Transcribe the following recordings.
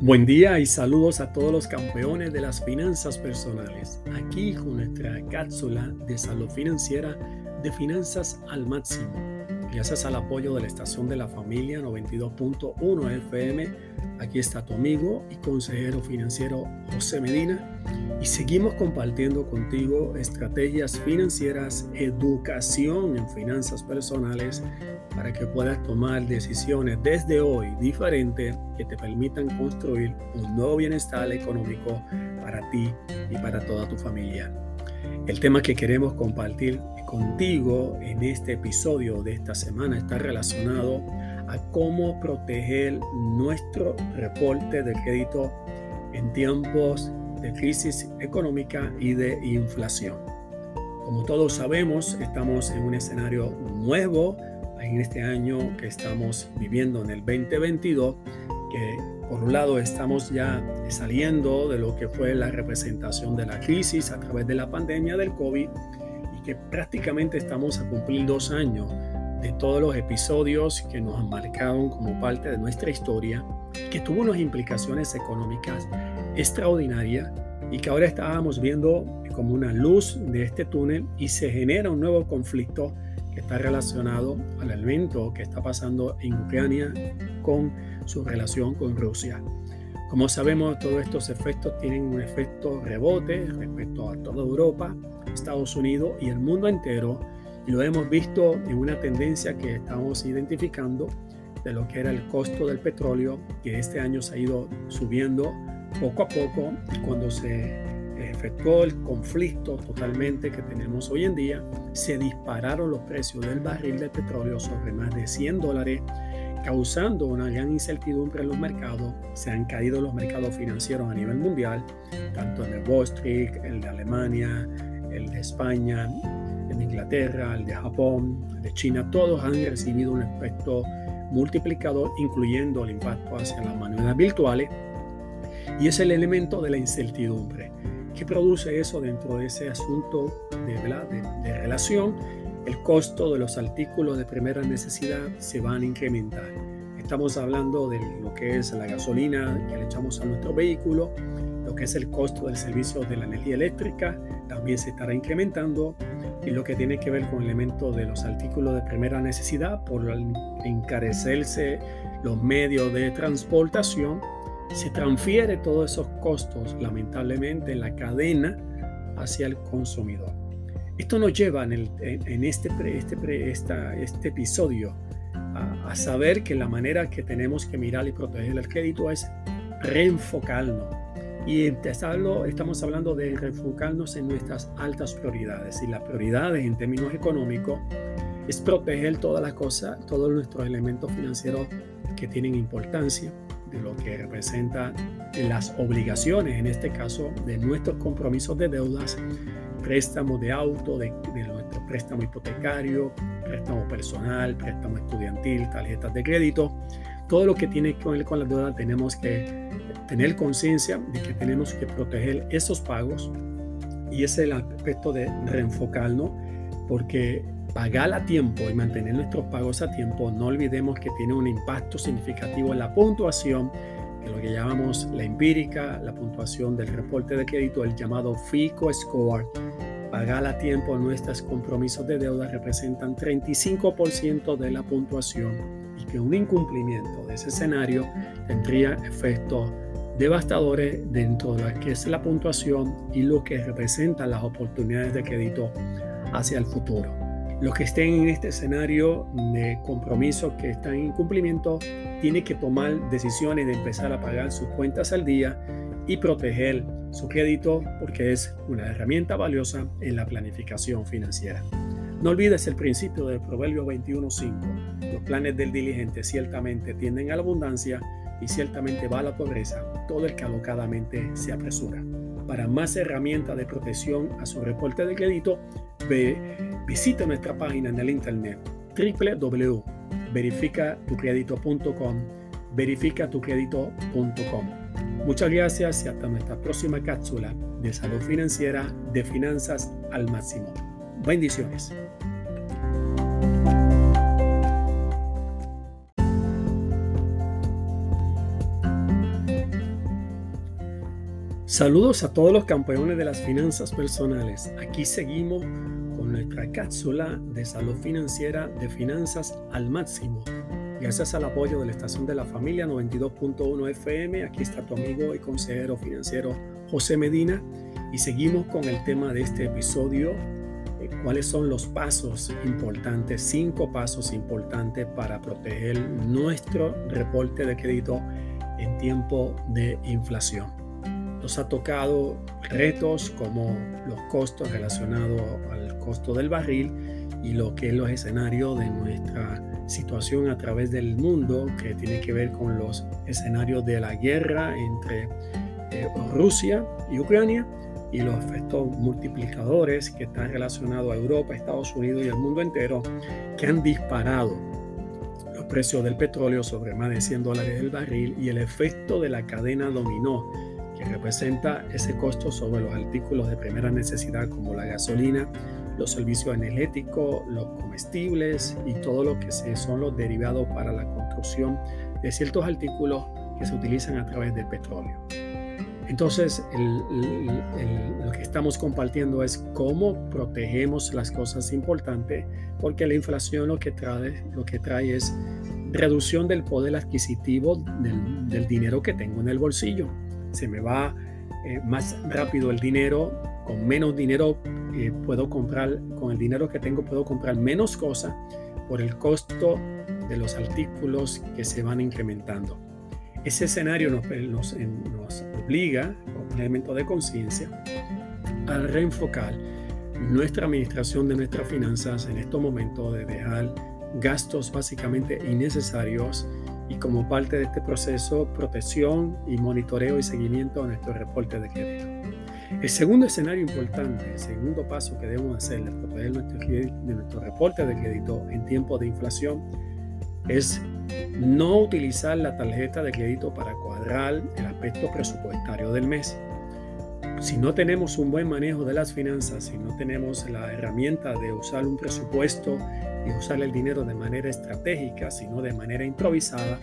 Buen día y saludos a todos los campeones de las finanzas personales. Aquí con nuestra cápsula de salud financiera de finanzas al máximo. Gracias al apoyo de la estación de la familia 92.1 FM, aquí está tu amigo y consejero financiero José Medina y seguimos compartiendo contigo estrategias financieras, educación en finanzas personales para que puedas tomar decisiones desde hoy diferentes que te permitan construir un nuevo bienestar económico para ti y para toda tu familia. El tema que queremos compartir contigo en este episodio de esta semana está relacionado a cómo proteger nuestro reporte de crédito en tiempos de crisis económica y de inflación. Como todos sabemos, estamos en un escenario nuevo en este año que estamos viviendo en el 2022, que por un lado estamos ya saliendo de lo que fue la representación de la crisis a través de la pandemia del COVID que prácticamente estamos a cumplir dos años de todos los episodios que nos han marcado como parte de nuestra historia, que tuvo unas implicaciones económicas extraordinarias y que ahora estábamos viendo como una luz de este túnel y se genera un nuevo conflicto está relacionado al evento que está pasando en Ucrania con su relación con Rusia. Como sabemos, todos estos efectos tienen un efecto rebote respecto a toda Europa, Estados Unidos y el mundo entero. Y lo hemos visto en una tendencia que estamos identificando de lo que era el costo del petróleo, que este año se ha ido subiendo poco a poco. Y cuando se efectuó el conflicto totalmente que tenemos hoy en día, se dispararon los precios del barril de petróleo sobre más de 100 dólares, causando una gran incertidumbre en los mercados. Se han caído los mercados financieros a nivel mundial, tanto el Wall Street, el de Alemania, el de España, en Inglaterra, el de Japón, el de China, todos han recibido un efecto multiplicador, incluyendo el impacto hacia las monedas virtuales. Y es el elemento de la incertidumbre. ¿Qué produce eso dentro de ese asunto de, de, relación? El costo de los artículos de primera necesidad se van a incrementar. Estamos hablando de lo que es la gasolina que le echamos a nuestro vehículo, lo que es el costo del servicio de la energía eléctrica, también se estará incrementando y lo que tiene que ver con elementos de los artículos de primera necesidad por encarecerse los medios de transportación se transfiere todos esos costos, lamentablemente, en la cadena hacia el consumidor. Esto nos lleva en, este, este, este, episodio a, saber que la manera que tenemos que mirar y proteger el crédito es reenfocarnos. Y estamos hablando de reenfocarnos en nuestras altas prioridades. Y las prioridades en términos económicos es proteger todas las cosas, todos nuestros elementos financieros que tienen importancia de lo que representa las obligaciones, en este caso, de nuestros compromisos de deudas, préstamo de auto, de, nuestro préstamo hipotecario, préstamo personal, préstamo estudiantil, tarjetas de crédito, todo lo que tiene que ver con la deuda tenemos que tener conciencia de que tenemos que proteger esos pagos y ese es el aspecto de reenfocarnos porque pagar a tiempo y mantener nuestros pagos a tiempo, no olvidemos que tiene un impacto significativo en la puntuación, que lo que llamamos la empírica, la puntuación del reporte de crédito, el llamado FICO Score. Pagar a tiempo nuestros compromisos de deuda representan 35% de la puntuación y que un incumplimiento de ese escenario tendría efectos devastadores dentro de lo que es la puntuación y lo que representan las oportunidades de crédito hacia el futuro. Los que estén en este escenario de compromiso que están en cumplimiento tienen que tomar decisiones de empezar a pagar sus cuentas al día y proteger su crédito porque es una herramienta valiosa en la planificación financiera. No olvides el principio del Proverbio 21.5. Los planes del diligente ciertamente tienden a la abundancia y ciertamente va a la pobreza todo el que alocadamente se apresura. Para más herramientas de protección a su reporte de crédito, ve Visita nuestra página en el internet www.verificatucredito.com verificatucredito.com Muchas gracias y hasta nuestra próxima cápsula de salud financiera de finanzas al máximo. Bendiciones. Saludos a todos los campeones de las finanzas personales. Aquí seguimos con nuestra cápsula de salud financiera de finanzas al máximo. Gracias al apoyo de la estación de la familia 92.1 FM, aquí está tu amigo y consejero financiero José Medina y seguimos con el tema de este episodio, eh, cuáles son los pasos importantes, cinco pasos importantes para proteger nuestro reporte de crédito en tiempo de inflación nos ha tocado retos como los costos relacionados al costo del barril y lo que es los escenarios de nuestra situación a través del mundo que tiene que ver con los escenarios de la guerra entre eh, Rusia y Ucrania y los efectos multiplicadores que están relacionados a Europa, Estados Unidos y el mundo entero que han disparado los precios del petróleo sobre más de 100 dólares el barril y el efecto de la cadena dominó que representa ese costo sobre los artículos de primera necesidad como la gasolina, los servicios energéticos, los comestibles y todo lo que son los derivados para la construcción de ciertos artículos que se utilizan a través del petróleo. Entonces, lo que estamos compartiendo es cómo protegemos las cosas importantes, porque la inflación lo que trae, lo que trae es reducción del poder adquisitivo del dinero que tengo en el bolsillo se me va eh, más rápido el dinero, con menos dinero eh, puedo comprar, con el dinero que tengo puedo comprar menos cosas por el costo de los artículos que se van incrementando. Ese escenario nos, nos, nos obliga, como un elemento de conciencia, a reenfocar nuestra administración de nuestras finanzas en estos momentos de dejar gastos básicamente innecesarios como parte de este proceso, protección y monitoreo y seguimiento a nuestro reporte de crédito. El segundo escenario importante, el segundo paso que debemos hacer de proteger de nuestro reporte de crédito en tiempos de inflación es no utilizar la tarjeta de crédito para cuadrar el aspecto presupuestario del mes. Si no tenemos un buen manejo de las finanzas, si no tenemos la herramienta de usar un presupuesto y usar el dinero de manera estratégica, sino de manera improvisada,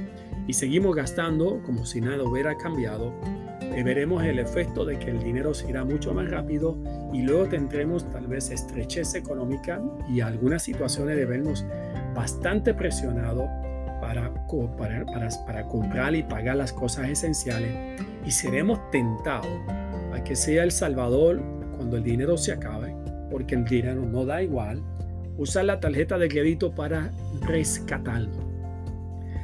y seguimos gastando como si nada hubiera cambiado, eh, veremos el efecto de que el dinero se irá mucho más rápido y luego tendremos tal vez estrechez económica y algunas situaciones de vernos bastante para, para comprar y pagar las cosas esenciales. Y seremos tentados a que sea el Salvador cuando el dinero se acabe, porque el dinero no da igual, usar la tarjeta de crédito para rescatarlo.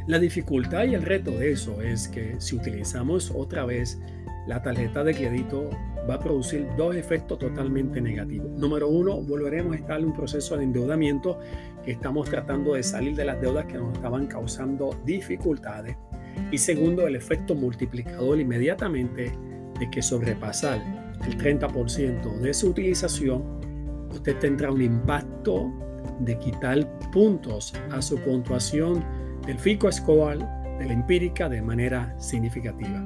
La dificultad y el reto de eso es que si utilizamos otra vez la tarjeta de crédito va a producir dos efectos totalmente negativos. Número uno, volveremos a estar en un proceso de endeudamiento que estamos tratando de salir de las deudas que nos estaban causando dificultades. Y segundo, el efecto multiplicador inmediatamente de que sobrepasar el 30% de su utilización usted tendrá un impacto de quitar puntos a su puntuación del FICO Score de la empírica de manera significativa.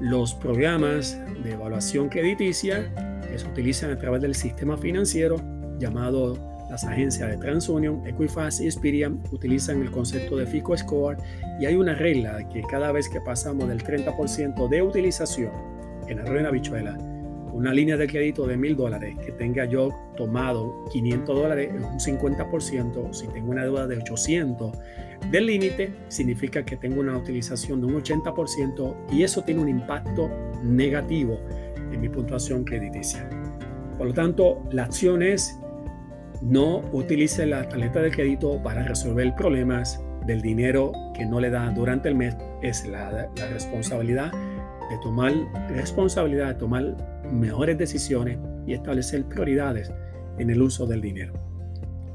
Los programas de evaluación crediticia que se utilizan a través del sistema financiero llamado las agencias de TransUnion, Equifax y Experian utilizan el concepto de FICO Score y hay una regla que cada vez que pasamos del 30% de utilización en la rueda bichuela una línea de crédito de mil dólares que tenga yo tomado 500 dólares es un 50%. Si tengo una deuda de 800 del límite, significa que tengo una utilización de un 80% y eso tiene un impacto negativo en mi puntuación crediticia. Por lo tanto, la acción es no utilice la tarjeta de crédito para resolver problemas del dinero que no le da durante el mes. Es la, la responsabilidad de tomar responsabilidad, de tomar mejores decisiones y establecer prioridades en el uso del dinero.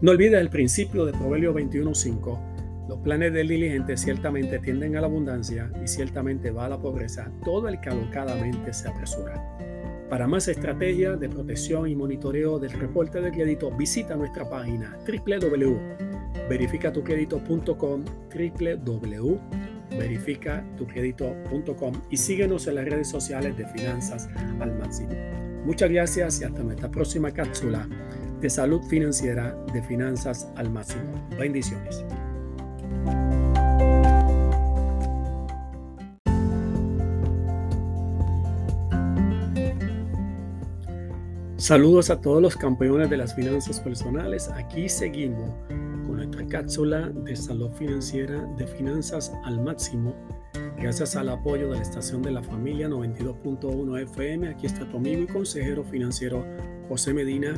No olvides el principio de Proverbio 21.5. Los planes del diligente ciertamente tienden a la abundancia y ciertamente va a la pobreza todo el que alocadamente se apresura. Para más estrategias de protección y monitoreo del reporte de crédito, visita nuestra página www.verificatucredito.com www verificatucredito.com y síguenos en las redes sociales de Finanzas al Máximo. Muchas gracias y hasta nuestra próxima cápsula de salud financiera de Finanzas al Máximo. Bendiciones. Saludos a todos los campeones de las finanzas personales. Aquí seguimos cápsula de salud financiera de finanzas al máximo. Gracias al apoyo de la estación de la familia 92.1 FM. Aquí está tu amigo y consejero financiero José Medina.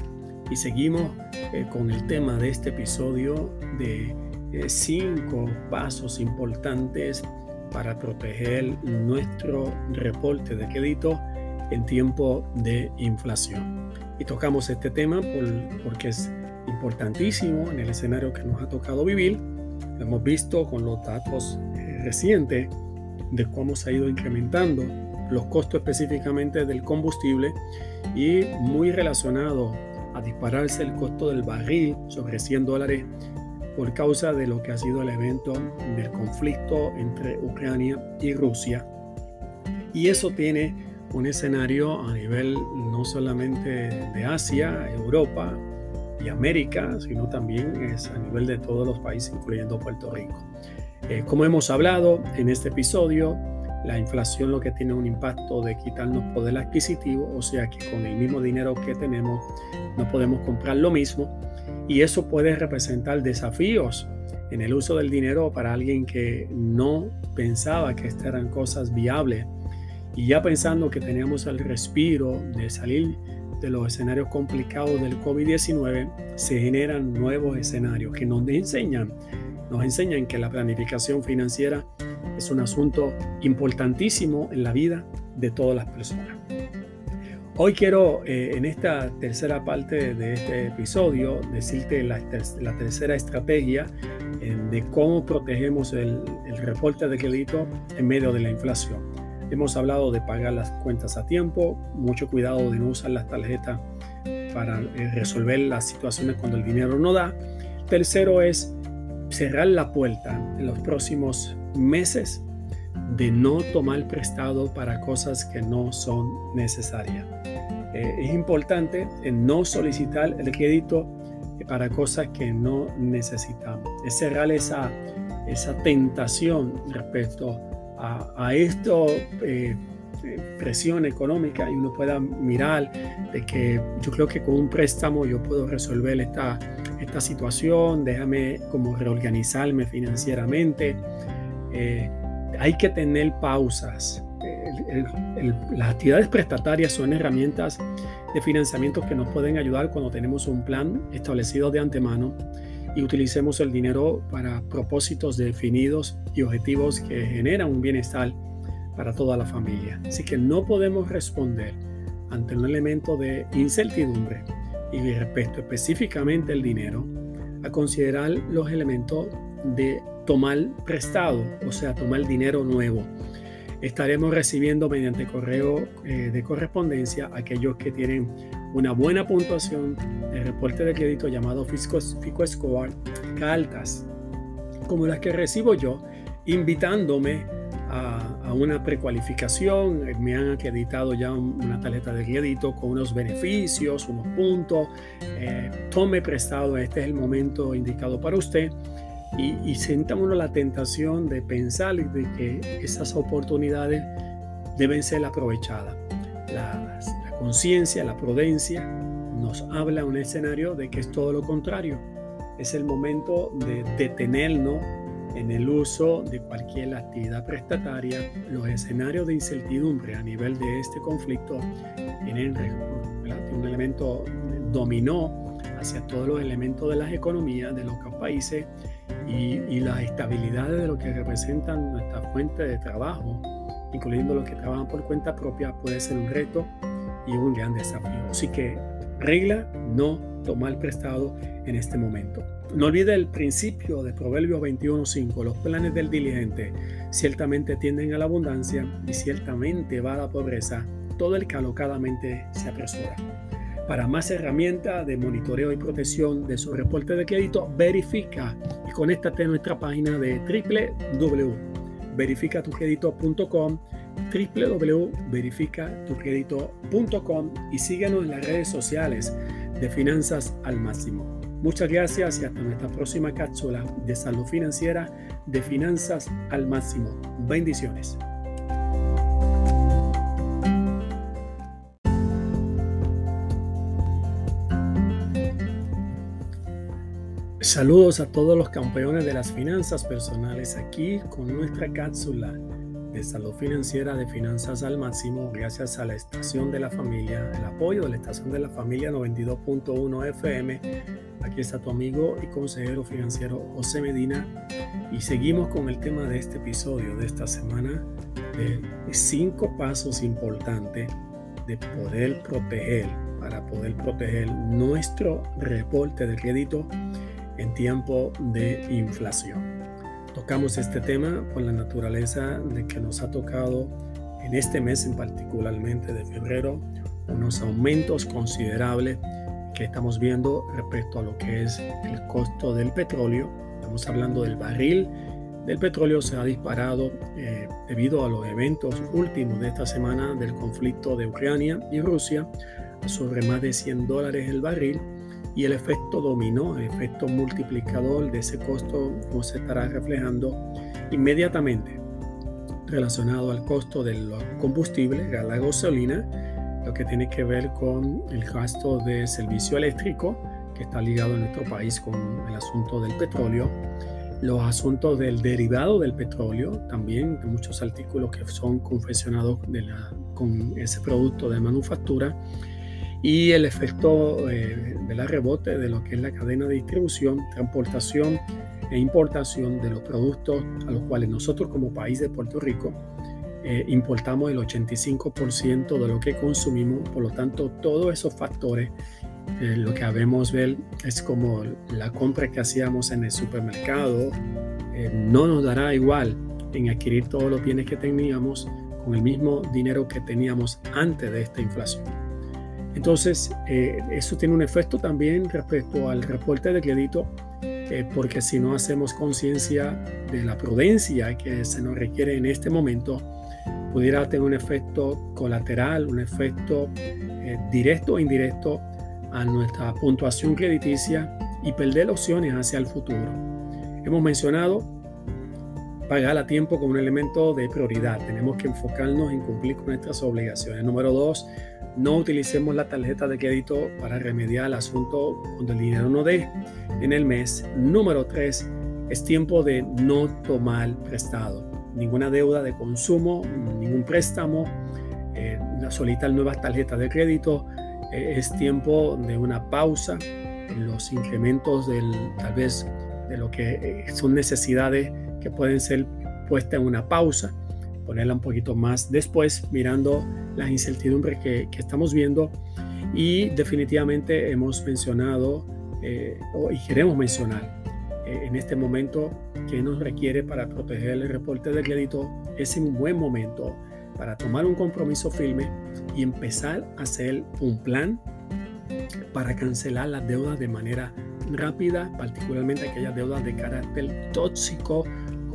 Y seguimos eh, con el tema de este episodio de eh, cinco pasos importantes para proteger nuestro reporte de crédito en tiempo de inflación. Y tocamos este tema porque es importantísimo en el escenario que nos ha tocado vivir. Lo hemos visto con los datos eh, recientes de cómo se ha ido incrementando los costos específicamente del combustible y muy relacionado a dispararse el costo del barril sobre 100 dólares por causa de lo que ha sido el evento del conflicto entre Ucrania y Rusia. Y eso tiene un escenario a nivel no solamente de Asia, Europa América, sino también es a nivel de todos los países, incluyendo Puerto Rico. Eh, como hemos hablado en este episodio, la inflación lo que tiene un impacto de quitarnos poder adquisitivo, o sea que con el mismo dinero que tenemos no podemos comprar lo mismo y eso puede representar desafíos en el uso del dinero para alguien que no pensaba que estas eran cosas viables y ya pensando que teníamos el respiro de salir de los escenarios complicados del COVID-19, se generan nuevos escenarios que nos enseñan, nos enseñan que la planificación financiera es un asunto importantísimo en la vida de todas las personas. Hoy quiero eh, en esta tercera parte de este episodio decirte la, tercera estrategia eh, de cómo protegemos el, el reporte de crédito en medio de la inflación. Hemos hablado de pagar las cuentas a tiempo, mucho cuidado de no usar las tarjetas para eh, resolver las situaciones cuando el dinero no da. Tercero es cerrar la puerta en los próximos meses de no tomar prestado para cosas que no son necesarias. Eh, es importante no solicitar el crédito para cosas que no necesitamos. Es cerrar esa, esa tentación respecto a, esto. Eh, presión económica y uno pueda mirar de que yo creo que con un préstamo yo puedo resolver esta, esta situación, déjame como reorganizarme financieramente. Eh, hay que tener pausas. las actividades prestatarias son herramientas de financiamiento que nos pueden ayudar cuando tenemos un plan establecido de antemano y utilicemos el dinero para propósitos definidos y objetivos que generan un bienestar para toda la familia. Así que no podemos responder ante un elemento de incertidumbre y respecto específicamente el dinero a considerar los elementos de tomar prestado, o sea, tomar dinero nuevo. Estaremos recibiendo mediante correo eh, de correspondencia aquellos que tienen una buena puntuación de reporte de crédito llamado Fisco, Fico Score, cartas como las que recibo yo, invitándome a, una precualificación. Me han acreditado ya una tarjeta de crédito con unos beneficios, unos puntos. Eh, tome prestado, este es el momento indicado para usted y, y sentamos la tentación de pensar de que esas oportunidades deben ser aprovechadas. La, la conciencia, la prudencia nos habla un escenario de que es todo lo contrario. Es el momento de detenernos en el uso de cualquier actividad prestataria. Los escenarios de incertidumbre a nivel de este conflicto tienen un elemento dominó hacia todos los elementos de las economías de los países y, las estabilidades de lo que representan nuestra fuente de trabajo, incluyendo los que trabajan por cuenta propia, puede ser un reto y un gran desafío. Así que regla, no tomar prestado en este momento. No olvide el principio de Proverbios 21.5, los planes del diligente ciertamente tienden a la abundancia y ciertamente va a la pobreza, todo el que alocadamente se apresura. Para más herramientas de monitoreo y protección de su reporte de crédito, verifica y conéctate a nuestra página de www.verificatucredito.com www.verificatucredito.com y síguenos en las redes sociales de Finanzas al Máximo. Muchas gracias y hasta nuestra próxima cápsula de salud financiera de Finanzas al Máximo. Bendiciones. Saludos a todos los campeones de las finanzas personales aquí con nuestra cápsula de salud financiera de finanzas al máximo gracias a la estación de la familia, el apoyo de la estación de la familia 92.1 FM. Aquí está tu amigo y consejero financiero José Medina y seguimos con el tema de este episodio de esta semana de cinco pasos importantes de poder proteger, para poder proteger nuestro reporte de crédito en tiempo de inflación. Tocamos este tema por la naturaleza de que nos ha tocado en este mes en particularmente de febrero unos aumentos considerables que estamos viendo respecto a lo que es el costo del petróleo. Estamos hablando del barril del petróleo se ha disparado eh, debido a los eventos últimos de esta semana del conflicto de Ucrania y Rusia sobre más de 100 dólares el barril y el efecto dominó, el efecto multiplicador de ese costo no se estará reflejando inmediatamente relacionado al costo del combustible, la gasolina, lo que tiene que ver con el gasto de servicio eléctrico que está ligado en nuestro país con el asunto del petróleo, los asuntos del derivado del petróleo, también muchos artículos que son confeccionados con ese producto de manufactura y el efecto eh, de la rebote de lo que es la cadena de distribución, transportación e importación de los productos a los cuales nosotros como país de Puerto Rico eh, importamos el 85% de lo que consumimos, por lo tanto todos esos factores eh, lo que habemos ver es como la compra que hacíamos en el supermercado no nos dará igual en adquirir todos los bienes que teníamos con el mismo dinero que teníamos antes de esta inflación. Entonces, eh, eso tiene un efecto también respecto al reporte de crédito, eh, porque si no hacemos conciencia de la prudencia que se nos requiere en este momento, pudiera tener un efecto colateral, un efecto eh, directo o indirecto a nuestra puntuación crediticia y perder opciones hacia el futuro. Hemos mencionado pagar a tiempo como un elemento de prioridad. Tenemos que enfocarnos en cumplir con nuestras obligaciones. Número dos, no utilicemos la tarjeta de crédito para remediar el asunto cuando el dinero no dé en el mes. Número 3. Es tiempo de no tomar prestado. Ninguna deuda de consumo, ningún préstamo, eh, solicitar nuevas tarjetas de crédito. Eh, es tiempo de una pausa en los incrementos del, tal vez de lo que eh, son necesidades que pueden ser puestas en una pausa ponerla un poquito más después, mirando las incertidumbres que, estamos viendo. Y definitivamente hemos mencionado eh, y queremos mencionar eh, en este momento que nos requiere para proteger el reporte de crédito. Es un buen momento para tomar un compromiso firme y empezar a hacer un plan para cancelar las deudas de manera rápida, particularmente aquellas deudas de carácter tóxico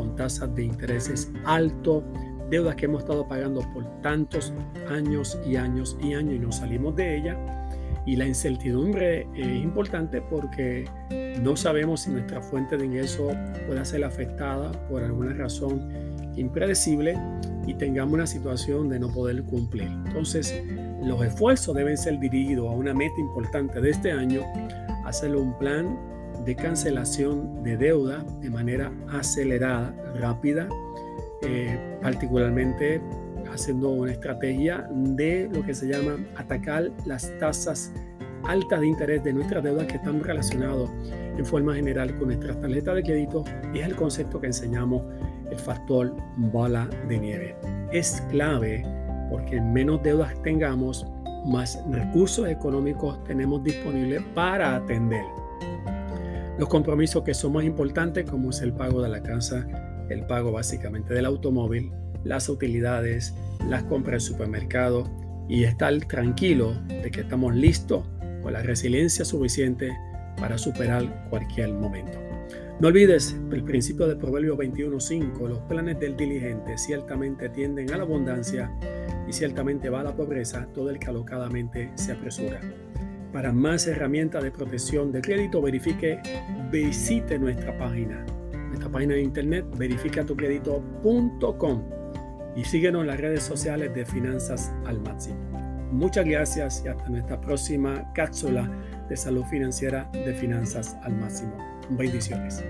con tasas de intereses altos, deudas que hemos estado pagando por tantos años y años y años y no salimos de ella. Y la incertidumbre es importante porque no sabemos si nuestra fuente de ingreso pueda ser afectada por alguna razón impredecible y tengamos una situación de no poder cumplir. Entonces, los esfuerzos deben ser dirigidos a una meta importante de este año, hacer un plan de cancelación de deuda de manera acelerada, rápida, eh, particularmente haciendo una estrategia de lo que se llama atacar las tasas altas de interés de nuestras deudas que están relacionados en forma general con nuestras tarjetas de crédito es el concepto que enseñamos el factor bola de nieve. Es clave porque menos deudas tengamos, más recursos económicos tenemos disponibles para atender los compromisos que son más importantes como es el pago de la casa el pago básicamente del automóvil, las utilidades, las compras del supermercado y estar tranquilo de que estamos listos con la resiliencia suficiente para superar cualquier momento. No olvides el principio de Proverbio 21.5, los planes del diligente ciertamente tienden a la abundancia y ciertamente va a la pobreza todo el que alocadamente se apresura. Para más herramientas de protección de crédito, verifique, visite nuestra página página de internet verificatucredito.com y síguenos en las redes sociales de Finanzas al Máximo. Muchas gracias y hasta nuestra próxima cápsula de salud financiera de Finanzas al Máximo. Bendiciones.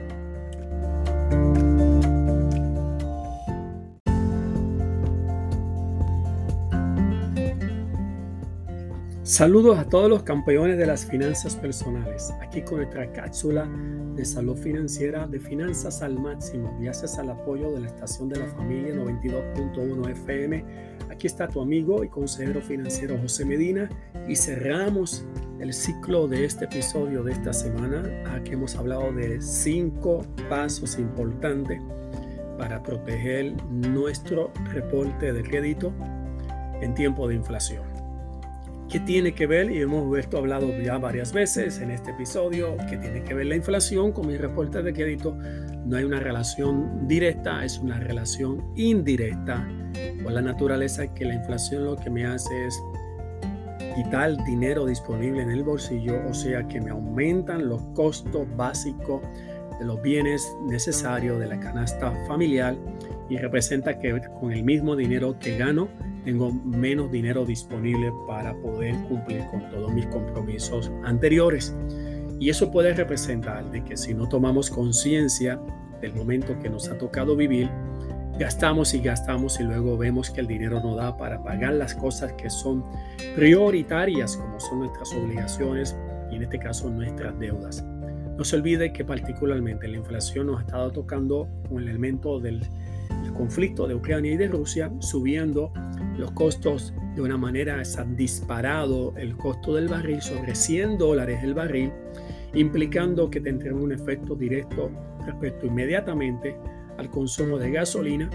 Saludos a todos los campeones de las finanzas personales, aquí con nuestra cápsula de salud financiera de finanzas al máximo, gracias al apoyo de la estación de la familia 92.1 FM. Aquí está tu amigo y consejero financiero José Medina y cerramos el ciclo de este episodio de esta semana. Aquí hemos hablado de cinco pasos importantes para proteger nuestro reporte de crédito en tiempo de inflación. ¿Qué tiene que ver? Y hemos esto hablado ya varias veces en este episodio, ¿qué tiene que ver la inflación con mi reporte de crédito? No hay una relación directa, es una relación indirecta. Por la naturaleza que la inflación lo que me hace es quitar dinero disponible en el bolsillo, o sea que me aumentan los costos básicos de los bienes necesarios de la canasta familiar y representa que con el mismo dinero que gano, tengo menos dinero disponible para poder cumplir con todos mis compromisos anteriores. Y eso puede representar de que si no tomamos conciencia del momento que nos ha tocado vivir, gastamos y gastamos y luego vemos que el dinero no da para pagar las cosas que son prioritarias, como son nuestras obligaciones y en este caso nuestras deudas. No se olvide que particularmente la inflación nos ha estado tocando con el elemento del conflicto de Ucrania y de Rusia, subiendo los costos de una manera, se han disparado el costo del barril sobre 100 dólares el barril, implicando que tendremos un efecto directo respecto inmediatamente al consumo de gasolina,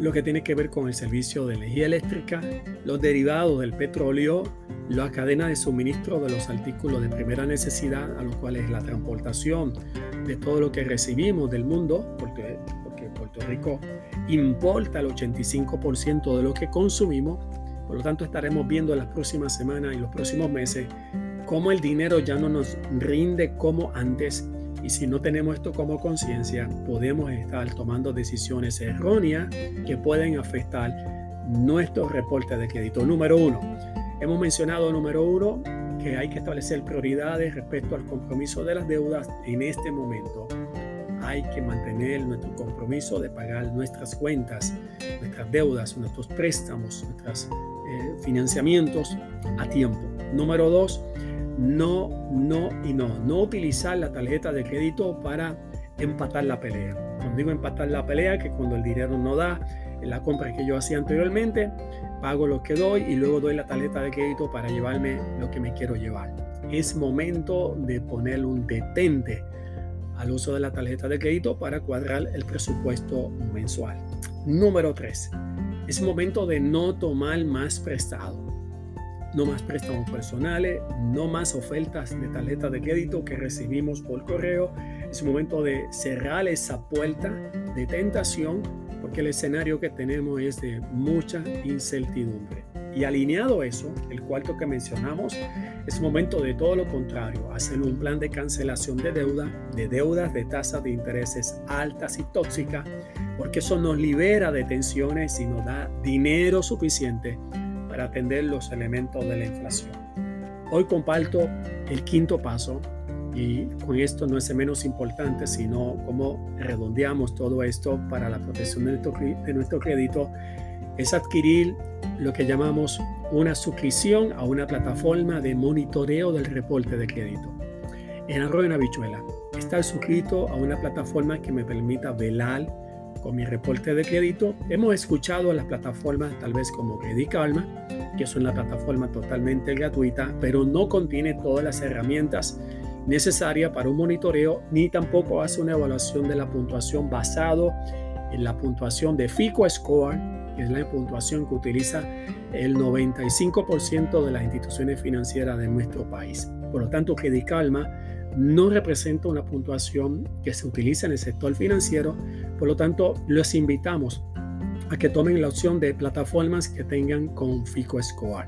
lo que tiene que ver con el servicio de energía eléctrica, los derivados del petróleo, la cadena de suministro de los artículos de primera necesidad, a los cuales la transportación de todo lo que recibimos del mundo, porque Puerto Rico importa el 85% de lo que consumimos. Por lo tanto, estaremos viendo en las próximas semanas y los próximos meses cómo el dinero ya no nos rinde como antes. Y si no tenemos esto como conciencia, podemos estar tomando decisiones erróneas que pueden afectar nuestro reporte de crédito. Número uno, hemos mencionado número uno que hay que establecer prioridades respecto al compromiso de las deudas en este momento hay que mantener nuestro compromiso de pagar nuestras cuentas, nuestras deudas, nuestros préstamos, nuestros eh, financiamientos a tiempo. Número dos, no, no y no. No utilizar la tarjeta de crédito para empatar la pelea. Cuando digo empatar la pelea, que cuando el dinero no da, en la compra que yo hacía anteriormente, pago lo que doy y luego doy la tarjeta de crédito para llevarme lo que me quiero llevar. Es momento de poner un detente al uso de la tarjeta de crédito para cuadrar el presupuesto mensual. Número 3. Es momento de no tomar más prestado. No más préstamos personales, no más ofertas de tarjeta de crédito que recibimos por correo. Es momento de cerrar esa puerta de tentación porque el escenario que tenemos es de mucha incertidumbre. Y alineado eso, el cuarto que mencionamos, es momento de todo lo contrario, hacer un plan de cancelación de deuda, de deudas de tasas de intereses altas y tóxicas, porque eso nos libera de tensiones y nos da dinero suficiente para atender los elementos de la inflación. Hoy comparto el quinto paso y con esto no es menos importante, sino cómo redondeamos todo esto para la protección de nuestro, de nuestro crédito, es adquirir lo que llamamos una suscripción a una plataforma de monitoreo del reporte de crédito. En Arroyo en Habichuela, estar suscrito a una plataforma que me permita velar con mi reporte de crédito. Hemos escuchado las plataformas tal vez como Credit Karma, que es una plataforma totalmente gratuita, pero no contiene todas las herramientas necesarias para un monitoreo, ni tampoco hace una evaluación de la puntuación basado en la puntuación de FICO Score es la puntuación que utiliza el 95% de las instituciones financieras de nuestro país. Por lo tanto, Credit Calma no representa una puntuación que se utiliza en el sector financiero, por lo tanto, los invitamos a que tomen la opción de plataformas que tengan con FICO Score.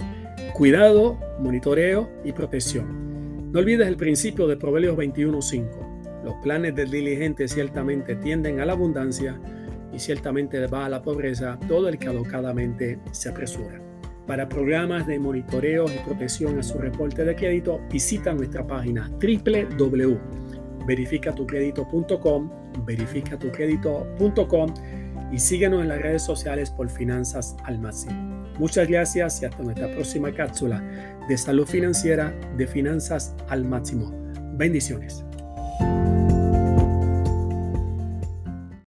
Cuidado, monitoreo y protección. No olvides el principio de Proverbios 21.5. Los planes del diligente ciertamente tienden a la abundancia, y ciertamente va a la pobreza todo el que alocadamente se apresura. Para programas de monitoreo y protección a su reporte de crédito, visita nuestra página www.creditkarma.com verificatucredito.com, verificatucredito.com y síguenos en las redes sociales por Finanzas al Máximo. Muchas gracias y hasta nuestra próxima cápsula de salud financiera de Finanzas al Máximo. Bendiciones.